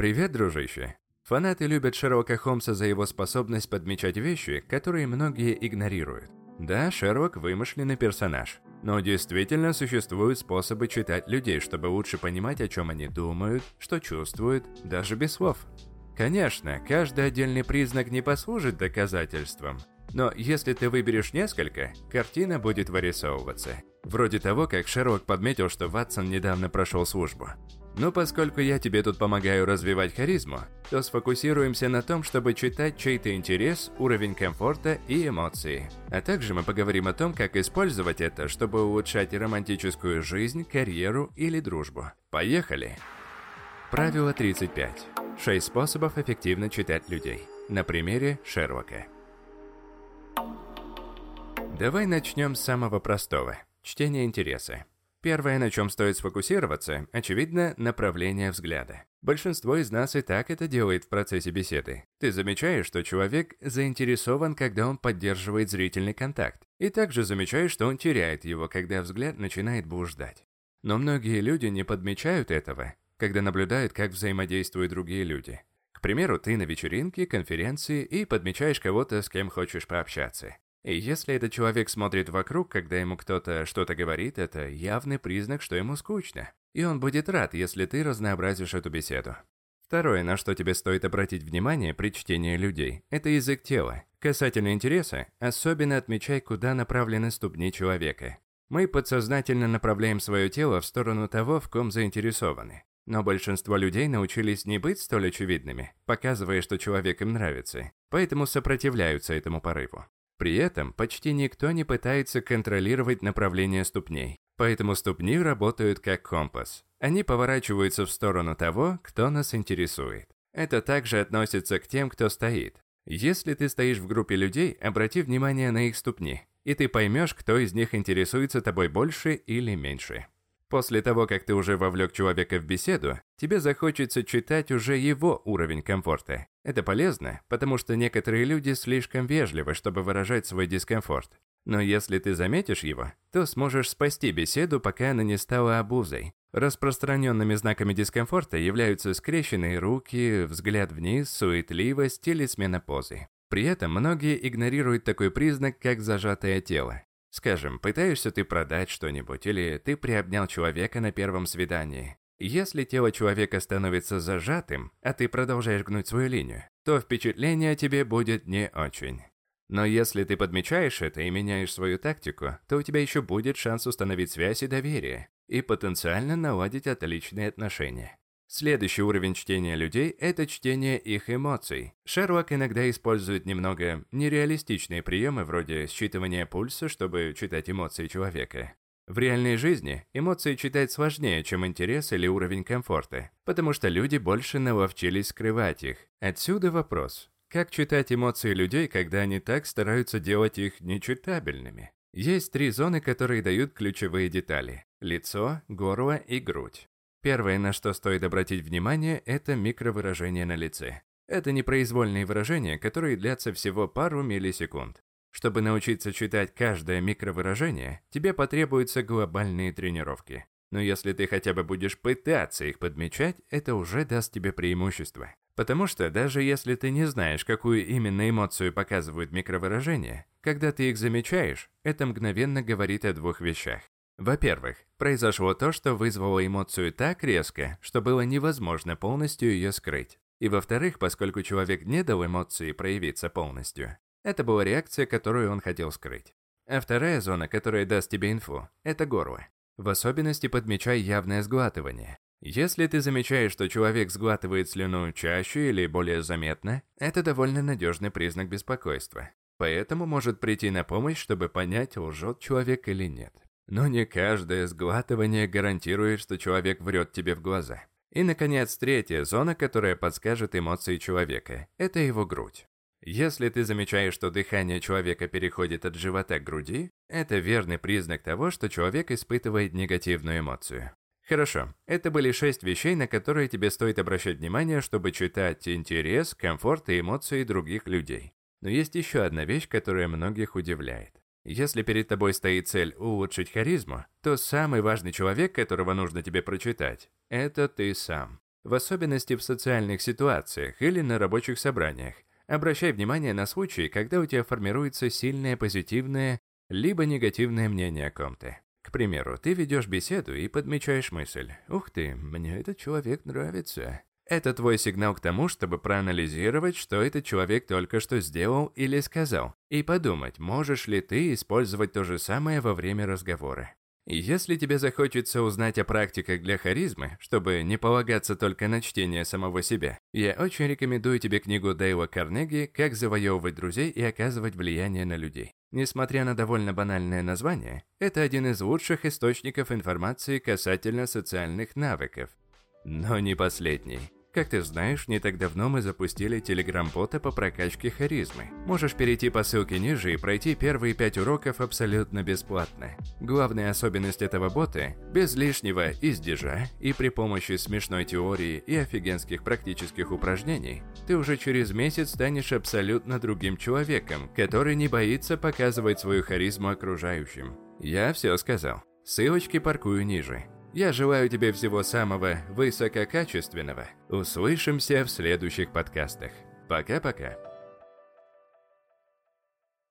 Привет, дружище. Фанаты любят Шерлока Холмса за его способность подмечать вещи, которые многие игнорируют. Да, Шерлок – вымышленный персонаж. Но действительно существуют способы читать людей, чтобы лучше понимать, о чем они думают, что чувствуют, даже без слов. Конечно, каждый отдельный признак не послужит доказательством, но если ты выберешь несколько, картина будет вырисовываться. Вроде того, как Шерлок подметил, что Ватсон недавно прошел службу. Но поскольку я тебе тут помогаю развивать харизму, то сфокусируемся на том, чтобы читать чей-то интерес, уровень комфорта и эмоции. А также мы поговорим о том, как использовать это, чтобы улучшать романтическую жизнь, карьеру или дружбу. Поехали! Правило 35. 6 способов эффективно читать людей. На примере Шерлока. Давай начнем с самого простого – чтения интереса. Первое, на чем стоит сфокусироваться, очевидно, направление взгляда. Большинство из нас и так это делает в процессе беседы. Ты замечаешь, что человек заинтересован, когда он поддерживает зрительный контакт, и также замечаешь, что он теряет его, когда взгляд начинает блуждать. Но многие люди не подмечают этого, когда наблюдают, как взаимодействуют другие люди. К примеру, ты на вечеринке, конференции и подмечаешь кого-то, с кем хочешь пообщаться. И если этот человек смотрит вокруг, когда ему кто-то что-то говорит, это явный признак, что ему скучно. И он будет рад, если ты разнообразишь эту беседу. Второе, на что тебе стоит обратить внимание при чтении людей, это язык тела. Касательно интереса, особенно отмечай, куда направлены ступни человека. Мы подсознательно направляем свое тело в сторону того, в ком заинтересованы. Но большинство людей научились не быть столь очевидными, показывая, что человек им нравится, поэтому сопротивляются этому порыву. При этом почти никто не пытается контролировать направление ступней, поэтому ступни работают как компас. Они поворачиваются в сторону того, кто нас интересует. Это также относится к тем, кто стоит. Если ты стоишь в группе людей, обрати внимание на их ступни, и ты поймешь, кто из них интересуется тобой больше или меньше. После того, как ты уже вовлек человека в беседу, тебе захочется читать уже его уровень комфорта. Это полезно, потому что некоторые люди слишком вежливы, чтобы выражать свой дискомфорт. Но если ты заметишь его, то сможешь спасти беседу, пока она не стала обузой. Распространенными знаками дискомфорта являются скрещенные руки, взгляд вниз, суетливость или смена позы. При этом многие игнорируют такой признак, как зажатое тело. Скажем, пытаешься ты продать что-нибудь, или ты приобнял человека на первом свидании. Если тело человека становится зажатым, а ты продолжаешь гнуть свою линию, то впечатление о тебе будет не очень. Но если ты подмечаешь это и меняешь свою тактику, то у тебя еще будет шанс установить связь и доверие, и потенциально наладить отличные отношения. Следующий уровень чтения людей – это чтение их эмоций. Шерлок иногда использует немного нереалистичные приемы вроде считывания пульса, чтобы читать эмоции человека. В реальной жизни эмоции читать сложнее, чем интерес или уровень комфорта, потому что люди больше наловчились скрывать их. Отсюда вопрос. Как читать эмоции людей, когда они так стараются делать их нечитабельными? Есть три зоны, которые дают ключевые детали – лицо, горло и грудь. Первое, на что стоит обратить внимание, это микровыражение на лице. Это непроизвольные выражения, которые длятся всего пару миллисекунд. Чтобы научиться читать каждое микровыражение, тебе потребуются глобальные тренировки. Но если ты хотя бы будешь пытаться их подмечать, это уже даст тебе преимущество. Потому что даже если ты не знаешь, какую именно эмоцию показывают микровыражения, когда ты их замечаешь, это мгновенно говорит о двух вещах. Во-первых, произошло то, что вызвало эмоцию так резко, что было невозможно полностью ее скрыть. И во-вторых, поскольку человек не дал эмоции проявиться полностью, это была реакция, которую он хотел скрыть. А вторая зона, которая даст тебе инфу, это горло. В особенности подмечай явное сглатывание. Если ты замечаешь, что человек сглатывает слюну чаще или более заметно, это довольно надежный признак беспокойства. Поэтому может прийти на помощь, чтобы понять, лжет человек или нет. Но не каждое сглатывание гарантирует, что человек врет тебе в глаза. И, наконец, третья зона, которая подскажет эмоции человека – это его грудь. Если ты замечаешь, что дыхание человека переходит от живота к груди, это верный признак того, что человек испытывает негативную эмоцию. Хорошо, это были шесть вещей, на которые тебе стоит обращать внимание, чтобы читать интерес, комфорт и эмоции других людей. Но есть еще одна вещь, которая многих удивляет. Если перед тобой стоит цель улучшить харизму, то самый важный человек, которого нужно тебе прочитать, это ты сам. в особенности в социальных ситуациях или на рабочих собраниях. Обращай внимание на случаи, когда у тебя формируется сильное позитивное либо негативное мнение о ком-то. К примеру, ты ведешь беседу и подмечаешь мысль «Ух ты, мне этот человек нравится». Это твой сигнал к тому, чтобы проанализировать, что этот человек только что сделал или сказал, и подумать, можешь ли ты использовать то же самое во время разговора. Если тебе захочется узнать о практиках для харизмы, чтобы не полагаться только на чтение самого себя, я очень рекомендую тебе книгу Дейла Карнеги «Как завоевывать друзей и оказывать влияние на людей». Несмотря на довольно банальное название, это один из лучших источников информации касательно социальных навыков. Но не последний. Как ты знаешь, не так давно мы запустили телеграм-бота по прокачке харизмы. Можешь перейти по ссылке ниже и пройти первые пять уроков абсолютно бесплатно. Главная особенность этого бота – без лишнего издежа и при помощи смешной теории и офигенских практических упражнений, ты уже через месяц станешь абсолютно другим человеком, который не боится показывать свою харизму окружающим. Я все сказал. Ссылочки паркую ниже. Я желаю тебе всего самого высококачественного. Услышимся в следующих подкастах. Пока-пока.